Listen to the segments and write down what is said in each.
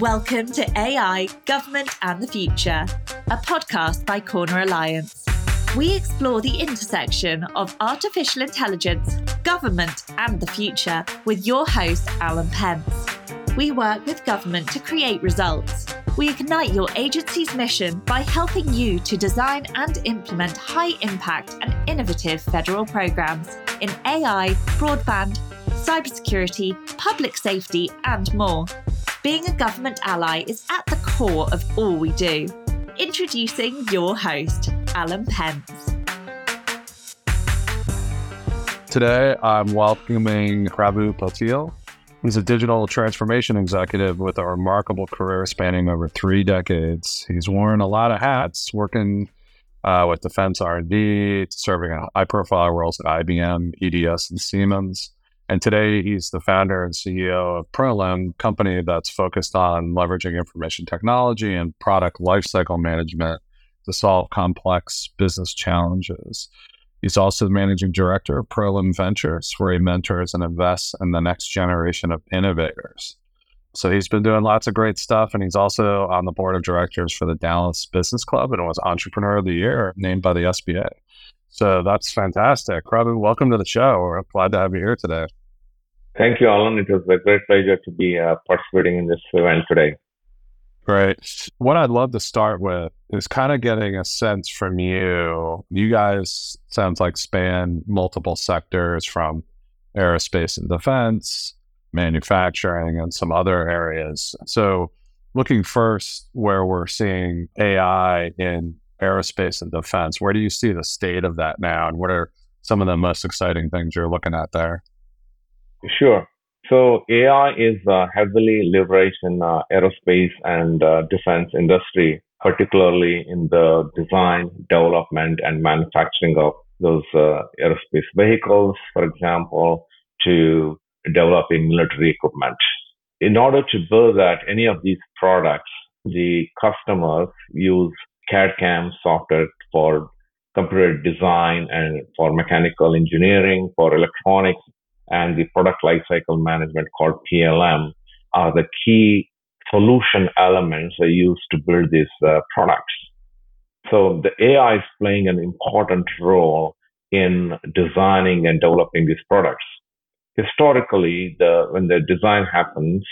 Welcome to AI, Government and the Future, a podcast by Corner Alliance. We explore the intersection of artificial intelligence, government, and the future with your host, Alan Pentz. We work with government to create results. We ignite your agency's mission by helping you to design and implement high impact and innovative federal programs in AI, broadband, cybersecurity, public safety, and more. Being a government ally is at the core of all we do. Introducing your host, Alan Pentz. Today, I'm welcoming Prabhu Patil. He's a digital transformation executive with a remarkable career spanning over three decades. He's worn a lot of hats, working uh, with defense R&D, serving in high-profile roles at IBM, EDS, and Siemens. And today he's the founder and CEO of Prolim, company that's focused on leveraging information technology and product lifecycle management to solve complex business challenges. He's also the managing director of Prolim Ventures, where he mentors and invests in the next generation of innovators. So he's been doing lots of great stuff, and he's also on the board of directors for the Dallas Business Club and was Entrepreneur of the Year named by the SBA. So that's fantastic. Prabhu, welcome to the show. We're glad to have you here today. Thank you, Alan. It was a great pleasure to be uh, participating in this event today. Great. What I'd love to start with is kind of getting a sense from you. You guys sounds like span multiple sectors from aerospace and defense, manufacturing, and some other areas. So, looking first where we're seeing AI in aerospace and defense, where do you see the state of that now, and what are some of the most exciting things you're looking at there? Sure. So AI is uh, heavily leveraged in uh, aerospace and uh, defense industry, particularly in the design, development, and manufacturing of those uh, aerospace vehicles, for example, to developing military equipment. In order to build that, any of these products, the customers use CAD/CAM software for computer design and for mechanical engineering, for electronics, and the product lifecycle management called PLM are the key solution elements they use to build these uh, products. So the AI is playing an important role in designing and developing these products. Historically, the, when the design happens,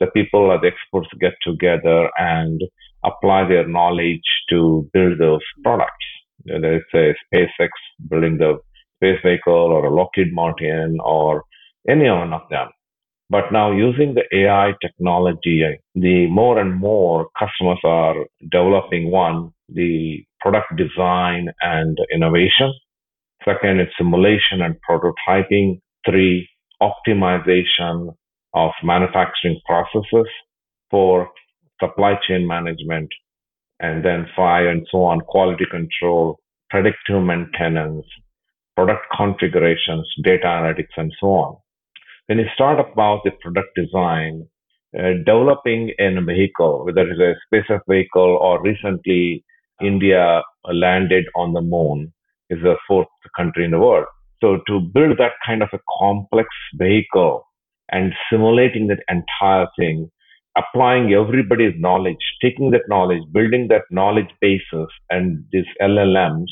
the people or the experts get together and apply their knowledge to build those products. Whether it's a SpaceX building the space vehicle or a Lockheed Martin or any one of them. But now using the AI technology, the more and more customers are developing one, the product design and innovation. Second, it's simulation and prototyping. Three, optimization of manufacturing processes. Four, supply chain management. And then five and so on, quality control, predictive maintenance, product configurations, data analytics, and so on. When you start about the product design, uh, developing a vehicle, whether it's a space vehicle or recently India landed on the moon, is the fourth country in the world. So to build that kind of a complex vehicle and simulating that entire thing, applying everybody's knowledge, taking that knowledge, building that knowledge basis and these LLMs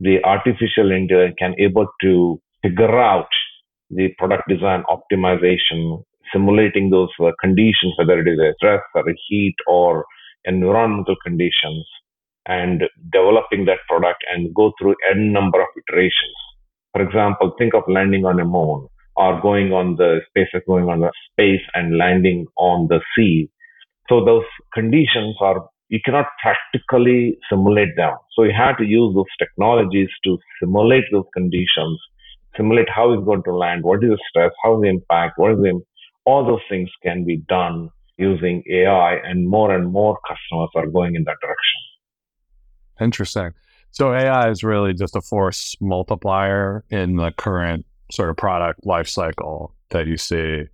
the artificial intelligence can able to figure out the product design optimization, simulating those uh, conditions, whether it is a stress or a heat or environmental conditions, and developing that product and go through n number of iterations. For example, think of landing on a moon or going on the space, going on the space and landing on the sea. So those conditions are you cannot practically simulate them. So you have to use those technologies to simulate those conditions, simulate how it's going to land, what is the stress, how is the impact, what is the all those things can be done using AI, and more and more customers are going in that direction. Interesting. So AI is really just a force multiplier in the current sort of product lifecycle that you see.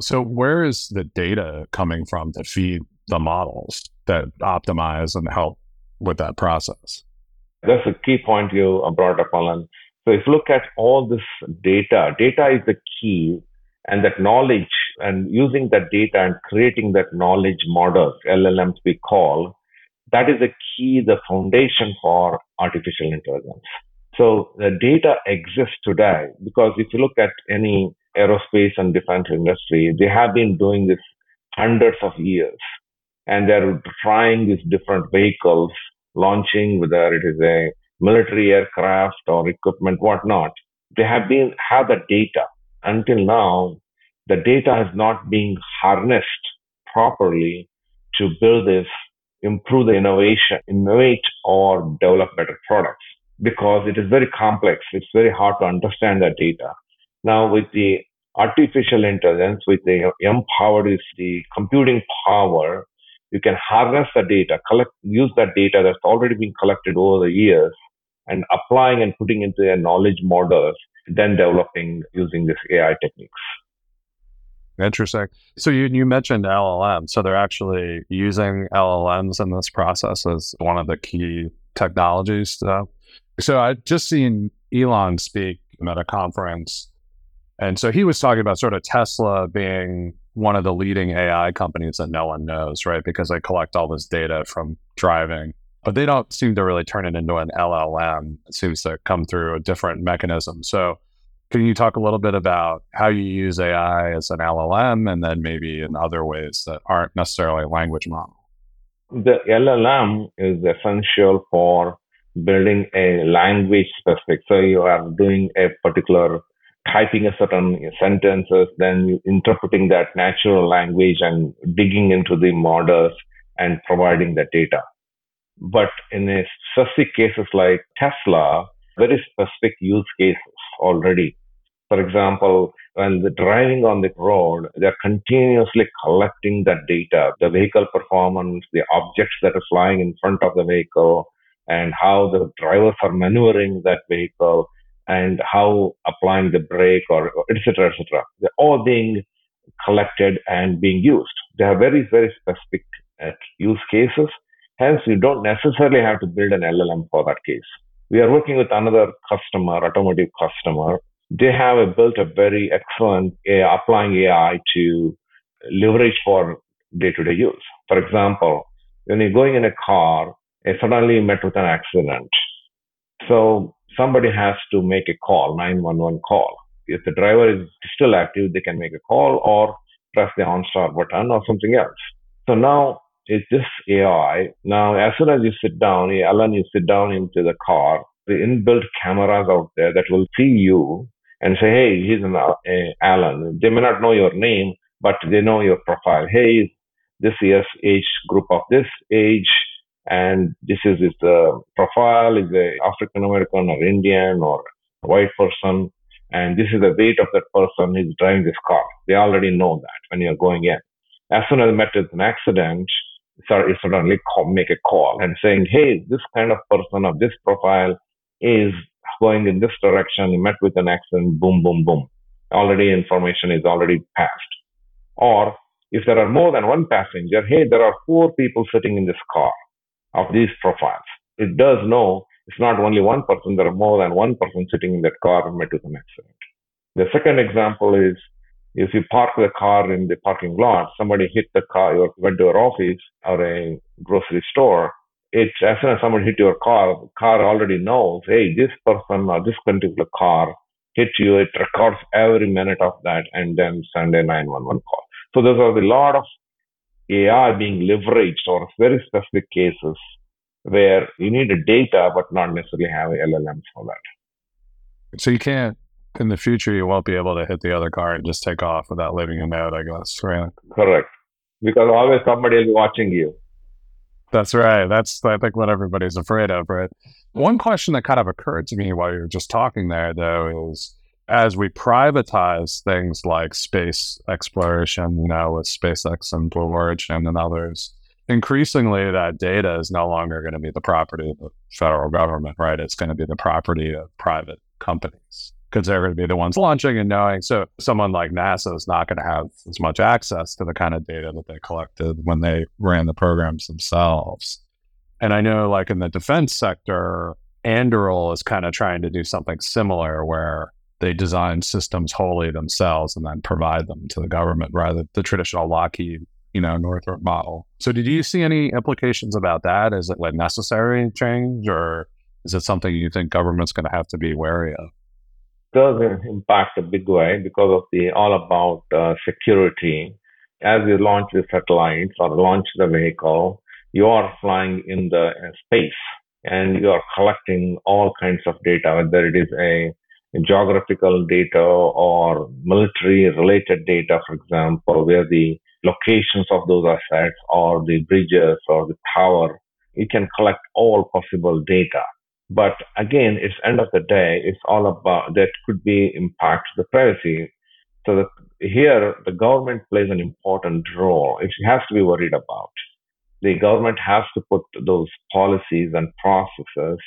So where is the data coming from to feed the models? that optimize and help with that process. That's a key point you uh, brought up, Alan. So if you look at all this data, data is the key, and that knowledge and using that data and creating that knowledge models, LLMs we call, that is the key, the foundation for artificial intelligence. So the data exists today because if you look at any aerospace and defense industry, they have been doing this hundreds of years and they're trying these different vehicles, launching whether it is a military aircraft or equipment, whatnot. They have been have the data. Until now, the data has not been harnessed properly to build this, improve the innovation, innovate or develop better products because it is very complex. It's very hard to understand that data. Now with the artificial intelligence, with the empowered is the computing power, you can harness the data, collect, use that data that's already been collected over the years and applying and putting into a knowledge models, then developing using this AI techniques. Interesting. So you, you mentioned LLM. So they're actually using LLMs in this process as one of the key technologies. So, so I just seen Elon speak at a conference. And so he was talking about sort of Tesla being one of the leading AI companies that no one knows, right? Because they collect all this data from driving but they don't seem to really turn it into an LLM. It seems to come through a different mechanism. So, can you talk a little bit about how you use AI as an LLM and then maybe in other ways that aren't necessarily language model? The LLM is essential for building a language specific. So you are doing a particular typing a certain sentences, then interpreting that natural language and digging into the models and providing the data. But in a specific cases like Tesla, very specific use cases already. For example, when driving on the road, they're continuously collecting that data, the vehicle performance, the objects that are flying in front of the vehicle, and how the drivers are maneuvering that vehicle, and how applying the brake or etc. etc. They're all being collected and being used. They are very very specific uh, use cases Hence, you don't necessarily have to build an LLM for that case. We are working with another customer, automotive customer. They have built a very excellent AI, applying AI to leverage for day-to-day use. For example, when you're going in a car, suddenly met with an accident. So somebody has to make a call, 911 call. If the driver is still active, they can make a call or press the OnStar button or something else. So now it's this AI. Now, as soon as you sit down, Alan, you sit down into the car, the inbuilt cameras out there that will see you and say, hey, he's an Alan. They may not know your name, but they know your profile. Hey, this is age group of this age, and this is his uh, profile, is a African American or Indian or white person, and this is the weight of that person who's driving this car. They already know that when you're going in. As soon as met with an accident, suddenly make a call and saying, hey, this kind of person of this profile is going in this direction, met with an accident, boom, boom, boom. Already information is already passed. Or if there are more than one passenger, hey, there are four people sitting in this car of these profiles. It does know it's not only one person, there are more than one person sitting in that car and met with an accident. The second example is if you park the car in the parking lot, somebody hit the car, you went to your office or a grocery store, it's as soon as someone hit your car, the car already knows, hey, this person or this particular car hit you. It records every minute of that and then send a 911 call. So there's a lot of AI being leveraged or very specific cases where you need a data but not necessarily have LLMs for that. So you can't in the future you won't be able to hit the other car and just take off without leaving a note, I guess. Right. Correct. Because always somebody will be watching you. That's right. That's I think what everybody's afraid of, right? One question that kind of occurred to me while you were just talking there though is as we privatize things like space exploration, you know, with SpaceX and Blue Origin and others, increasingly that data is no longer going to be the property of the federal government, right? It's going to be the property of private companies because they're going to be the ones launching and knowing. So someone like NASA is not going to have as much access to the kind of data that they collected when they ran the programs themselves. And I know, like in the defense sector, Anduril is kind of trying to do something similar where they design systems wholly themselves and then provide them to the government rather than the traditional Lockheed, you know, Northrop model. So did you see any implications about that? Is it like necessary change or is it something you think government's going to have to be wary of? Does impact a big way because of the all about uh, security. As you launch the satellites or launch the vehicle, you are flying in the uh, space and you are collecting all kinds of data, whether it is a geographical data or military related data, for example, where the locations of those assets or the bridges or the tower, you can collect all possible data. But again, it's end of the day, it's all about that could be impact the privacy. So here the government plays an important role. It has to be worried about. The government has to put those policies and processes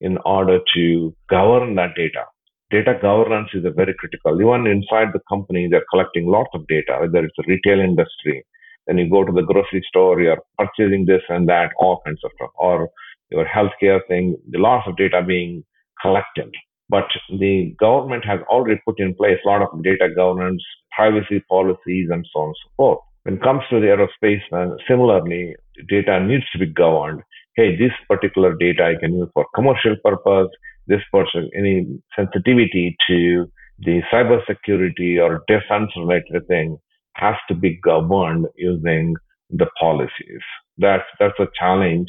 in order to govern that data data governance is a very critical. Even inside the company, they're collecting lots of data, whether it's a retail industry, then you go to the grocery store, you're purchasing this and that, all kinds of stuff, or your healthcare thing, the lots of data being collected. But the government has already put in place a lot of data governance, privacy policies, and so on and so forth. When it comes to the aerospace, uh, similarly, data needs to be governed. Hey, this particular data I can use for commercial purpose this person any sensitivity to the cybersecurity or defense related thing has to be governed using the policies. That's that's a challenge.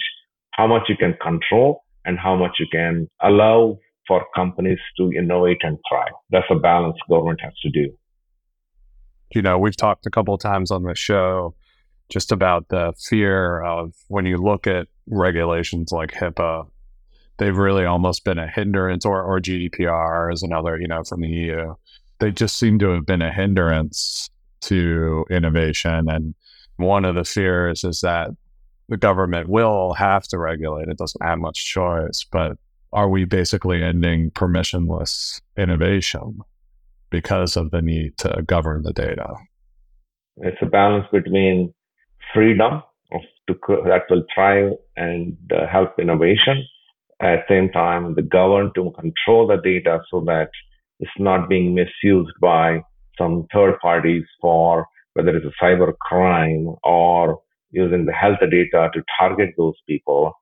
How much you can control and how much you can allow for companies to innovate and thrive. That's a balance government has to do. You know, we've talked a couple of times on the show just about the fear of when you look at regulations like HIPAA they've really almost been a hindrance, or, or GDPR is another, you know, from the EU. They just seem to have been a hindrance to innovation. And one of the fears is that the government will have to regulate. It doesn't have much choice. But are we basically ending permissionless innovation because of the need to govern the data? It's a balance between freedom to, that will thrive and uh, help innovation at the same time, the government to control the data so that it's not being misused by some third parties for whether it's a cyber crime or using the health data to target those people.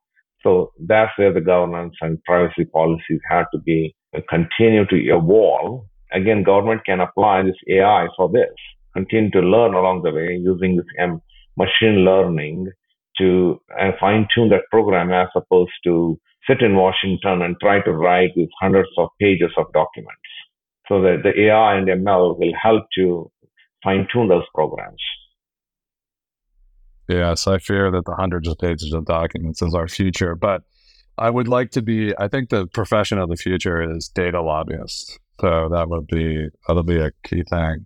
So that's where the governance and privacy policies have to be continue to evolve. Again, government can apply this AI for this, continue to learn along the way using this M- machine learning to uh, fine tune that program as opposed to sit in Washington and try to write these hundreds of pages of documents. So that the AI and ML will help to fine tune those programs. Yes, I fear that the hundreds of pages of documents is our future, but I would like to be. I think the profession of the future is data lobbyist. So that would be that'll be a key thing.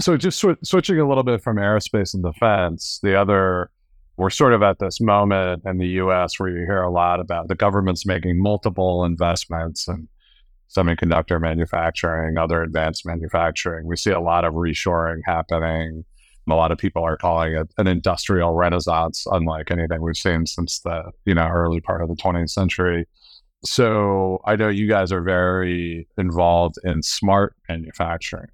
So just sw- switching a little bit from aerospace and defense, the other we're sort of at this moment in the US where you hear a lot about the government's making multiple investments in semiconductor manufacturing, other advanced manufacturing. We see a lot of reshoring happening. A lot of people are calling it an industrial renaissance, unlike anything we've seen since the you know early part of the 20th century. So I know you guys are very involved in smart manufacturing.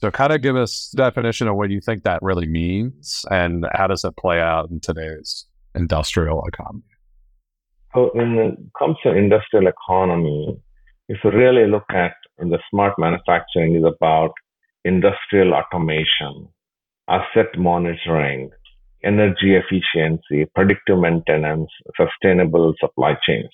So, kind of give us definition of what you think that really means, and how does it play out in today's industrial economy? So, when it comes to industrial economy, if you really look at the smart manufacturing, is about industrial automation, asset monitoring, energy efficiency, predictive maintenance, sustainable supply chains.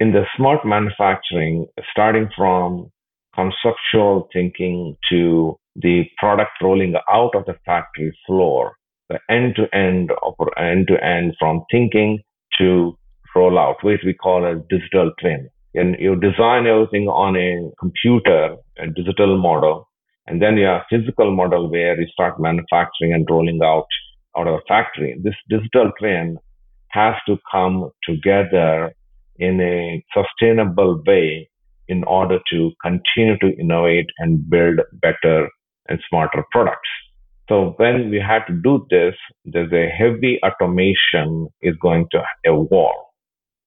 In the smart manufacturing, starting from conceptual thinking to the product rolling out of the factory floor, the end to end, end to end from thinking to rollout, which we call a digital twin. And you design everything on a computer, a digital model, and then you have physical model where you start manufacturing and rolling out out of a factory. This digital twin has to come together in a sustainable way in order to continue to innovate and build better and smarter products. So when we have to do this, there's a heavy automation is going to evolve.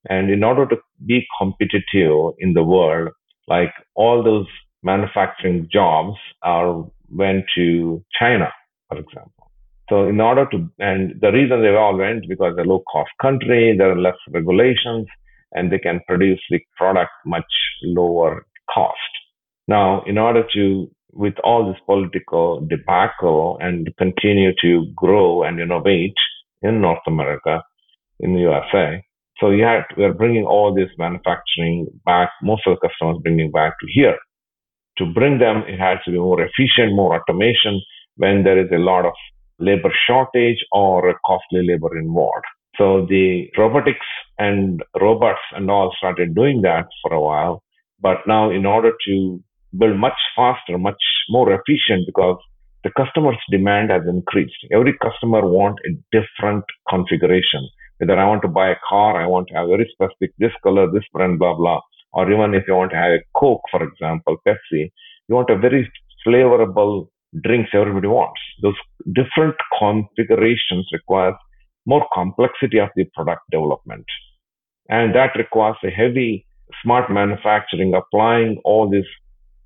And in order to be competitive in the world, like all those manufacturing jobs are went to China, for example. So in order to, and the reason they all went because they're low cost country, there are less regulations, and they can produce the product much lower cost. Now, in order to, with all this political debacle and continue to grow and innovate in North America, in the USA, so you have, we're bringing all this manufacturing back, most of the customers bringing back to here. To bring them, it has to be more efficient, more automation when there is a lot of labor shortage or costly labor involved. So the robotics and robots and all started doing that for a while. But now in order to build much faster, much more efficient because the customer's demand has increased. Every customer wants a different configuration whether I want to buy a car, I want to have very specific this color, this brand, blah, blah. Or even if you want to have a Coke, for example, Pepsi, you want a very flavorable drinks everybody wants. Those different configurations require more complexity of the product development. And that requires a heavy smart manufacturing, applying all these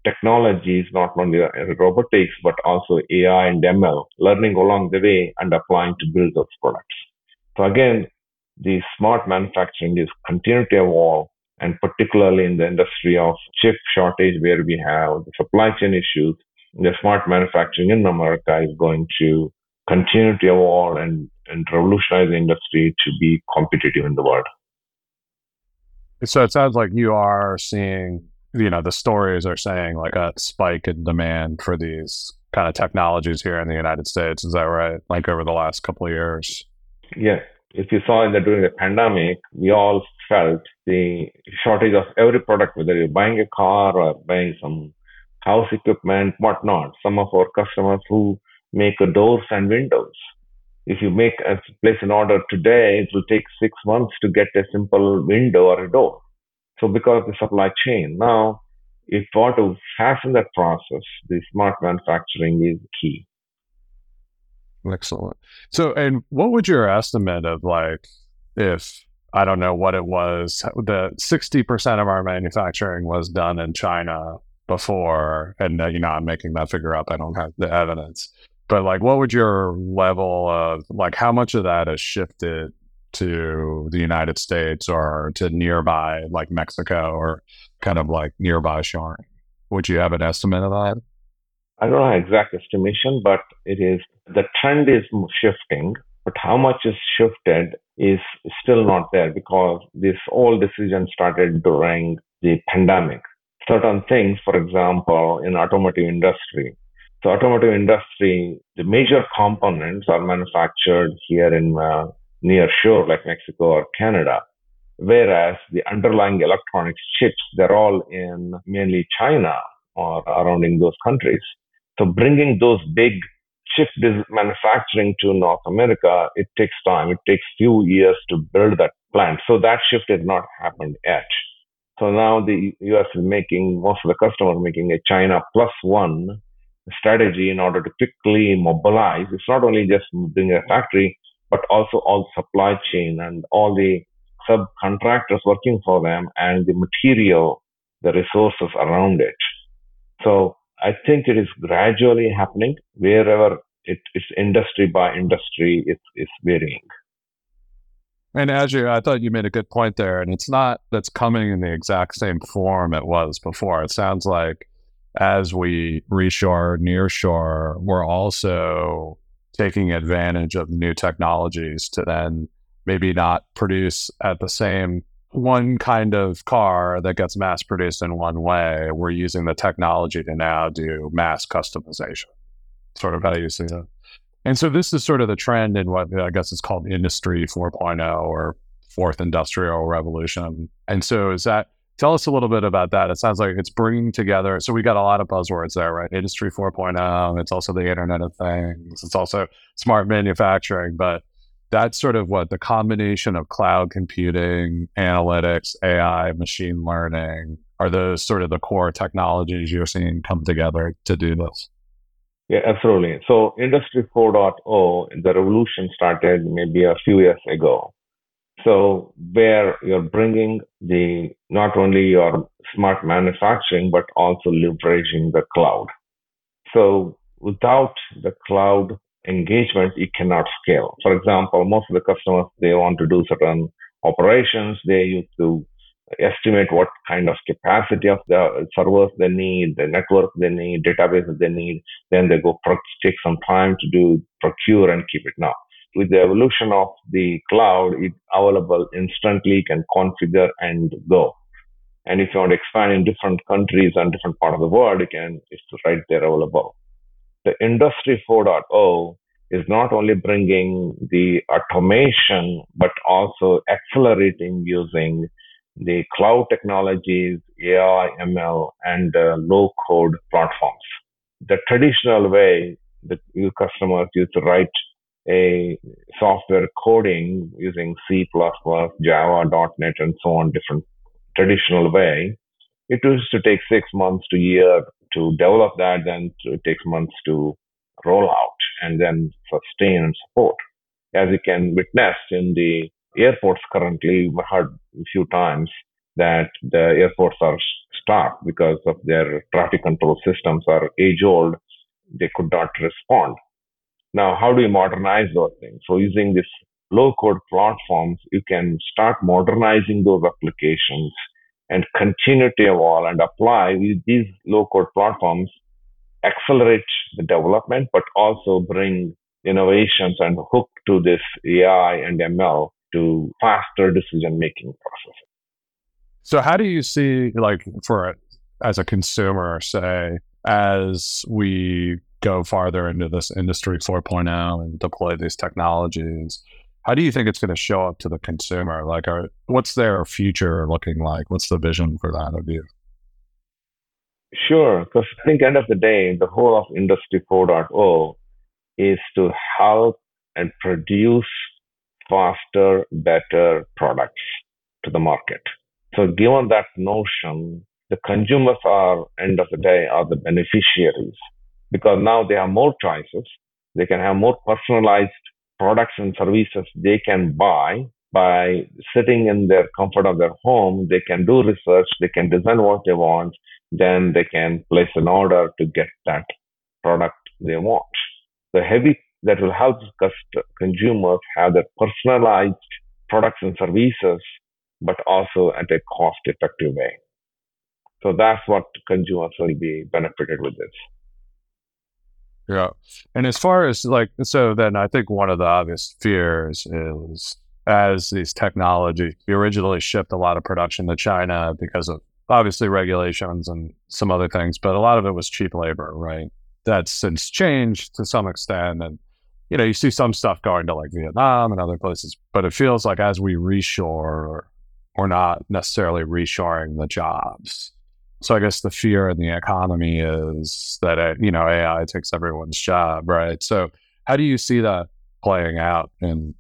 technologies, not only uh, robotics, but also AI and ML, learning along the way and applying to build those products. So again, the smart manufacturing is continuing to evolve, and particularly in the industry of chip shortage, where we have the supply chain issues, the smart manufacturing in America is going to continue to evolve and, and revolutionize the industry to be competitive in the world. So it sounds like you are seeing, you know, the stories are saying like a spike in demand for these kind of technologies here in the United States. Is that right? Like over the last couple of years? Yeah, if you saw in the during the pandemic, we all felt the shortage of every product, whether you're buying a car or buying some house equipment, whatnot. Some of our customers who make doors and windows. If you make a place an order today, it will take six months to get a simple window or a door. So because of the supply chain, now if you want to fasten that process, the smart manufacturing is key. Excellent. So, and what would your estimate of like if I don't know what it was, the 60% of our manufacturing was done in China before, and uh, you know, I'm making that figure up. I don't have the evidence, but like, what would your level of like, how much of that has shifted to the United States or to nearby, like Mexico or kind of like nearby shoring? Would you have an estimate of that? I don't know exact estimation, but it is the trend is shifting. But how much is shifted is still not there because this all decision started during the pandemic. Certain things, for example, in automotive industry. So automotive industry, the major components are manufactured here in uh, near shore like Mexico or Canada. Whereas the underlying electronics chips, they're all in mainly China or around in those countries. So bringing those big chip manufacturing to North America, it takes time. It takes few years to build that plant. So that shift has not happened yet. So now the US is making, most of the customers making a China plus one strategy in order to quickly mobilize. It's not only just building a factory, but also all supply chain and all the subcontractors working for them and the material, the resources around it. So I think it is gradually happening wherever it is industry by industry, it's, it's varying. And Ajay, I thought you made a good point there. And it's not that's coming in the exact same form it was before. It sounds like as we reshore, nearshore, we're also taking advantage of new technologies to then maybe not produce at the same one kind of car that gets mass produced in one way, we're using the technology to now do mass customization. Sort of how you see that. And so this is sort of the trend in what I guess is called Industry 4.0 or Fourth Industrial Revolution. And so is that tell us a little bit about that? It sounds like it's bringing together. So we got a lot of buzzwords there, right? Industry 4.0. It's also the Internet of Things. It's also smart manufacturing, but that's sort of what the combination of cloud computing, analytics, AI, machine learning are those sort of the core technologies you're seeing come together to do this? Yeah, absolutely. So Industry 4.0, the revolution started maybe a few years ago. So where you're bringing the not only your smart manufacturing but also leveraging the cloud. So without the cloud engagement, it cannot scale. For example, most of the customers they want to do certain operations. They used to estimate what kind of capacity of the servers they need, the network they need, databases they need. Then they go take some time to do procure and keep it now. With the evolution of the cloud, it's available instantly, can configure and go. And if you want to expand in different countries and different part of the world, you can it's right there available. The industry 4.0 is not only bringing the automation, but also accelerating using the cloud technologies, AI, ML, and uh, low code platforms. The traditional way that you customers used to write a software coding using C++, Java, .NET, and so on, different traditional way, it used to take six months to year to develop that, then it takes months to roll out and then sustain and support. As you can witness in the airports currently, we heard a few times that the airports are stopped because of their traffic control systems are age old. They could not respond. Now, how do you modernize those things? So using this low code platforms, you can start modernizing those applications and continue to evolve and apply with these low code platforms, accelerate the development, but also bring innovations and hook to this AI and ML to faster decision making processes. So, how do you see, like, for as a consumer, say, as we go farther into this industry 4.0 and deploy these technologies, how do you think it's going to show up to the consumer? Like, are, what's their future looking like? What's the vision for that of you? Sure, because I think end of the day, the whole of Industry 4.0 is to help and produce faster, better products to the market. So given that notion, the consumers are, end of the day, are the beneficiaries because now they have more choices. They can have more personalized products and services they can buy by sitting in their comfort of their home. They can do research. They can design what they want. Then they can place an order to get that product they want. The heavy that will help consumers have their personalized products and services, but also at a cost effective way. So that's what consumers will be benefited with this. Yeah. And as far as like, so then I think one of the obvious fears is as these technology, we originally shipped a lot of production to China because of obviously regulations and some other things, but a lot of it was cheap labor, right? That's since changed to some extent. And you know, you see some stuff going to like Vietnam and other places, but it feels like as we reshore, we're not necessarily reshoring the jobs. So I guess the fear in the economy is that uh, you know AI takes everyone's job, right? So how do you see that playing out in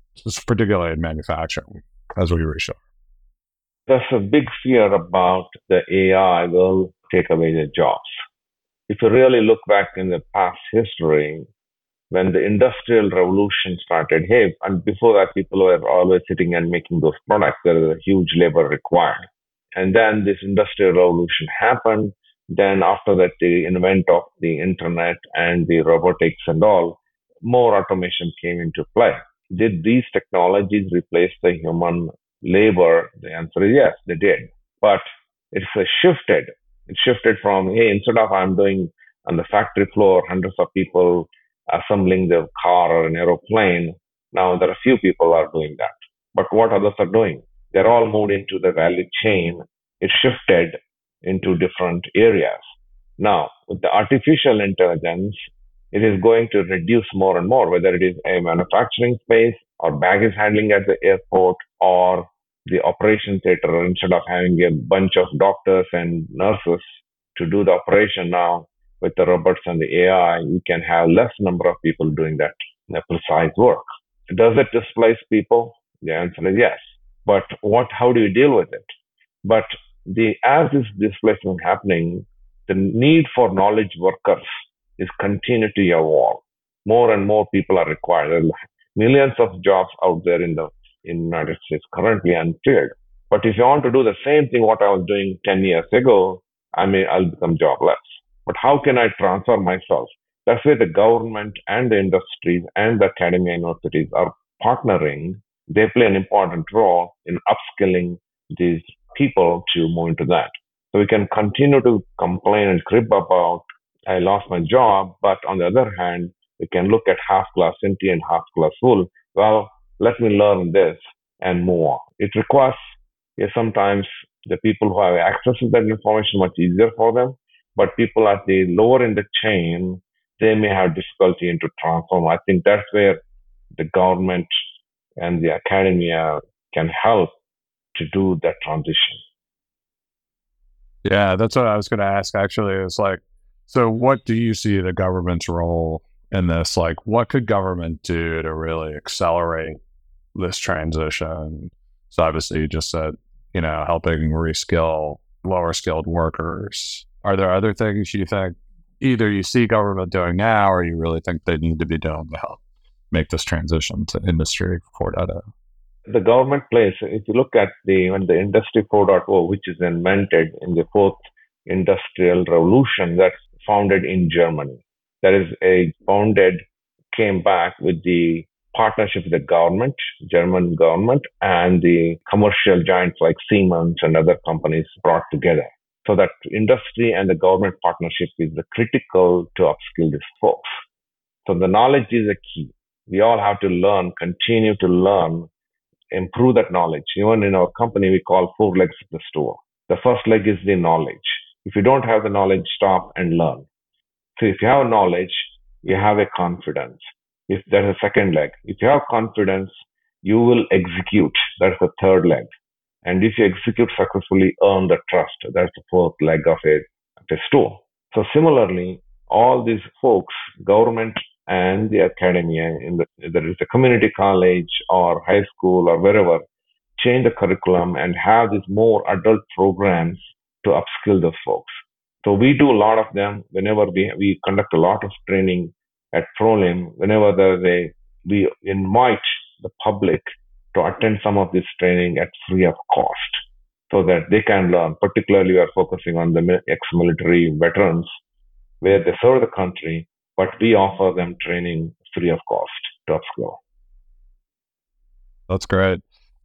particularly in manufacturing as we reshore? There's a big fear about the AI will take away the jobs. If you really look back in the past history, when the industrial revolution started, hey, and before that, people were always sitting and making those products. There was a huge labor required. And then this industrial revolution happened. Then after that, the invent of the internet and the robotics and all, more automation came into play. Did these technologies replace the human labor? The answer is yes, they did. But it's shifted. It shifted from, hey, instead of I'm doing on the factory floor, hundreds of people assembling the car or an aeroplane. Now there are few people are doing that. But what others are doing? They're all moved into the value chain. It shifted into different areas. Now, with the artificial intelligence, it is going to reduce more and more, whether it is a manufacturing space or baggage handling at the airport or the operation theater. Instead of having a bunch of doctors and nurses to do the operation now, with the robots and the AI, we can have less number of people doing that precise work. Does it displace people? The answer is yes. But what? How do you deal with it? But the as this displacement happening, the need for knowledge workers is continue to evolve. More and more people are required. Millions of jobs out there in the in United States currently unfilled. But if you want to do the same thing what I was doing 10 years ago, I may I'll become jobless. But how can I transfer myself? That's where the government and the industries and the academia universities are partnering. They play an important role in upskilling these people to move into that. So we can continue to complain and crib about I lost my job, but on the other hand, we can look at half glass empty and half glass full. Well, let me learn this and move on. It requires yeah, sometimes the people who have access to that information much easier for them, but people at the lower in the chain, they may have difficulty into transform. I think that's where the government and the academia can help to do that transition. Yeah, that's what I was going to ask. Actually, is like, so what do you see the government's role in this? Like, what could government do to really accelerate this transition? So obviously, you just said, you know, helping reskill lower skilled workers. Are there other things you think either you see government doing now, or you really think they need to be doing to help make this transition to Industry 4.0? The government plays. If you look at the when the Industry 4.0, which is invented in the fourth industrial revolution, that's founded in Germany that is a founded came back with the partnership with the government, German government, and the commercial giants like Siemens and other companies brought together. So that industry and the government partnership is critical to upskill these folks. So the knowledge is a key. We all have to learn, continue to learn, improve that knowledge. Even in our company, we call four legs of the stool. The first leg is the knowledge. If you don't have the knowledge, stop and learn. So if you have knowledge, you have a confidence. If there's a second leg, if you have confidence, you will execute. That's the third leg. And if you execute successfully, earn the trust. That's the fourth leg of a, of a stool. So similarly, all these folks, government and the academia, in the, whether it's a community college or high school or wherever, change the curriculum and have these more adult programs to upskill the folks. So we do a lot of them whenever we, we conduct a lot of training at Prolim, whenever a, we invite the public to attend some of this training at free of cost so that they can learn. Particularly, we are focusing on the ex-military veterans where they serve the country, but we offer them training free of cost to upskill. That's great.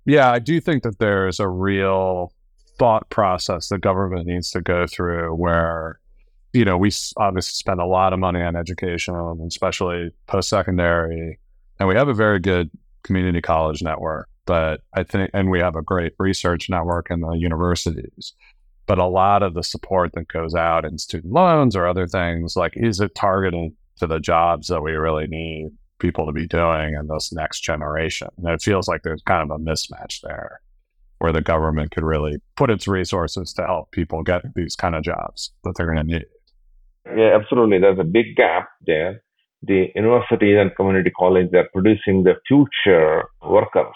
Yeah, I do think that there's a real thought process the government needs to go through where you know we obviously spend a lot of money on education especially post-secondary and we have a very good community college network but i think and we have a great research network in the universities but a lot of the support that goes out in student loans or other things like is it targeted to the jobs that we really need people to be doing in this next generation and it feels like there's kind of a mismatch there where the government could really put its resources to help people get these kind of jobs that they're going to need. Yeah, absolutely. There's a big gap there. The universities and community colleges are producing the future workers.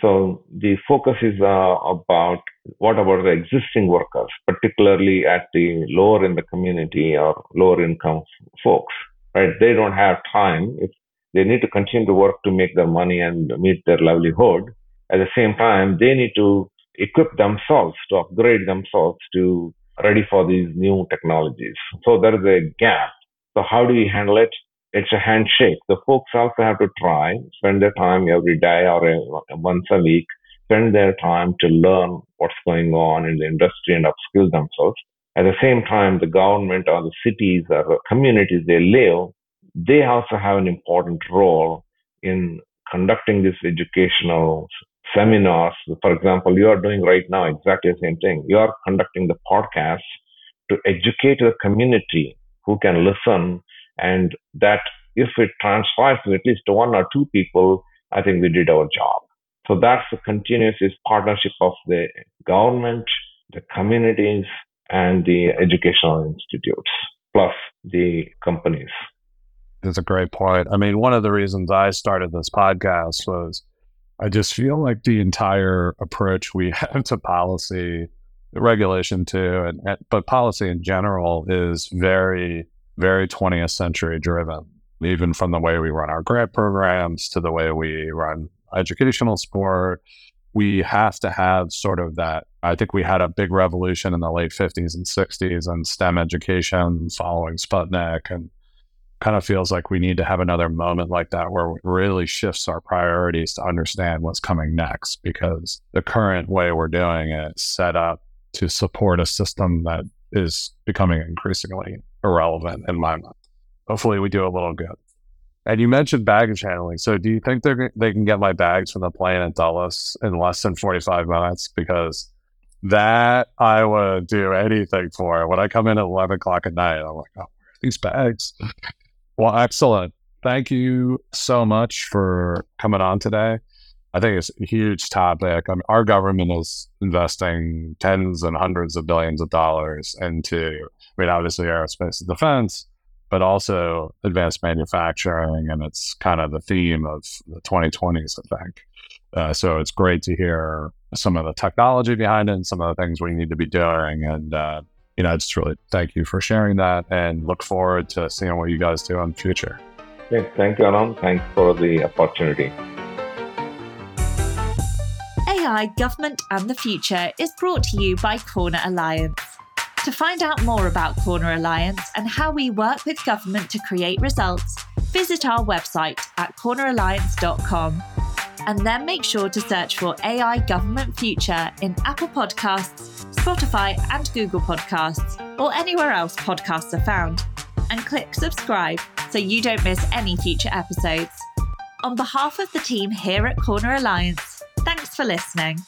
So the focus is uh, about what about the existing workers, particularly at the lower in the community or lower income folks, right? They don't have time. If they need to continue to work to make their money and meet their livelihood, at the same time, they need to equip themselves to upgrade themselves to ready for these new technologies. So there is a gap. So how do we handle it? It's a handshake. The folks also have to try, spend their time every day or a, once a week, spend their time to learn what's going on in the industry and upskill themselves. At the same time, the government or the cities or the communities they live, they also have an important role in conducting this educational seminars. For example, you are doing right now exactly the same thing. You are conducting the podcast to educate the community who can listen, and that if it transpires to at least one or two people, I think we did our job. So that's the continuous partnership of the government, the communities, and the educational institutes, plus the companies. That's a great point. I mean, one of the reasons I started this podcast was I just feel like the entire approach we have to policy, regulation too, and, and but policy in general is very, very 20th century driven. Even from the way we run our grant programs to the way we run educational sport. We have to have sort of that. I think we had a big revolution in the late 50s and 60s on STEM education following Sputnik and kind of feels like we need to have another moment like that where it really shifts our priorities to understand what's coming next because the current way we're doing it is set up to support a system that is becoming increasingly irrelevant in my mind. Hopefully, we do a little good. And you mentioned baggage handling. So, do you think they they can get my bags from the plane at Dulles in less than forty five minutes? Because that I would do anything for. When I come in at eleven o'clock at night, I'm like, oh, these bags. Well, excellent. Thank you so much for coming on today. I think it's a huge topic. I mean, our government is investing tens and hundreds of billions of dollars into, I mean, obviously aerospace and defense, but also advanced manufacturing. And it's kind of the theme of the 2020s, I think. Uh, so it's great to hear some of the technology behind it and some of the things we need to be doing. And uh, you know, I just really thank you for sharing that and look forward to seeing what you guys do in the future. Yes, thank you, Alan. Thanks for the opportunity. AI, Government and the Future is brought to you by Corner Alliance. To find out more about Corner Alliance and how we work with government to create results, visit our website at corneralliance.com and then make sure to search for AI Government Future in Apple Podcasts, Spotify, and Google Podcasts, or anywhere else podcasts are found, and click subscribe so you don't miss any future episodes. On behalf of the team here at Corner Alliance, thanks for listening.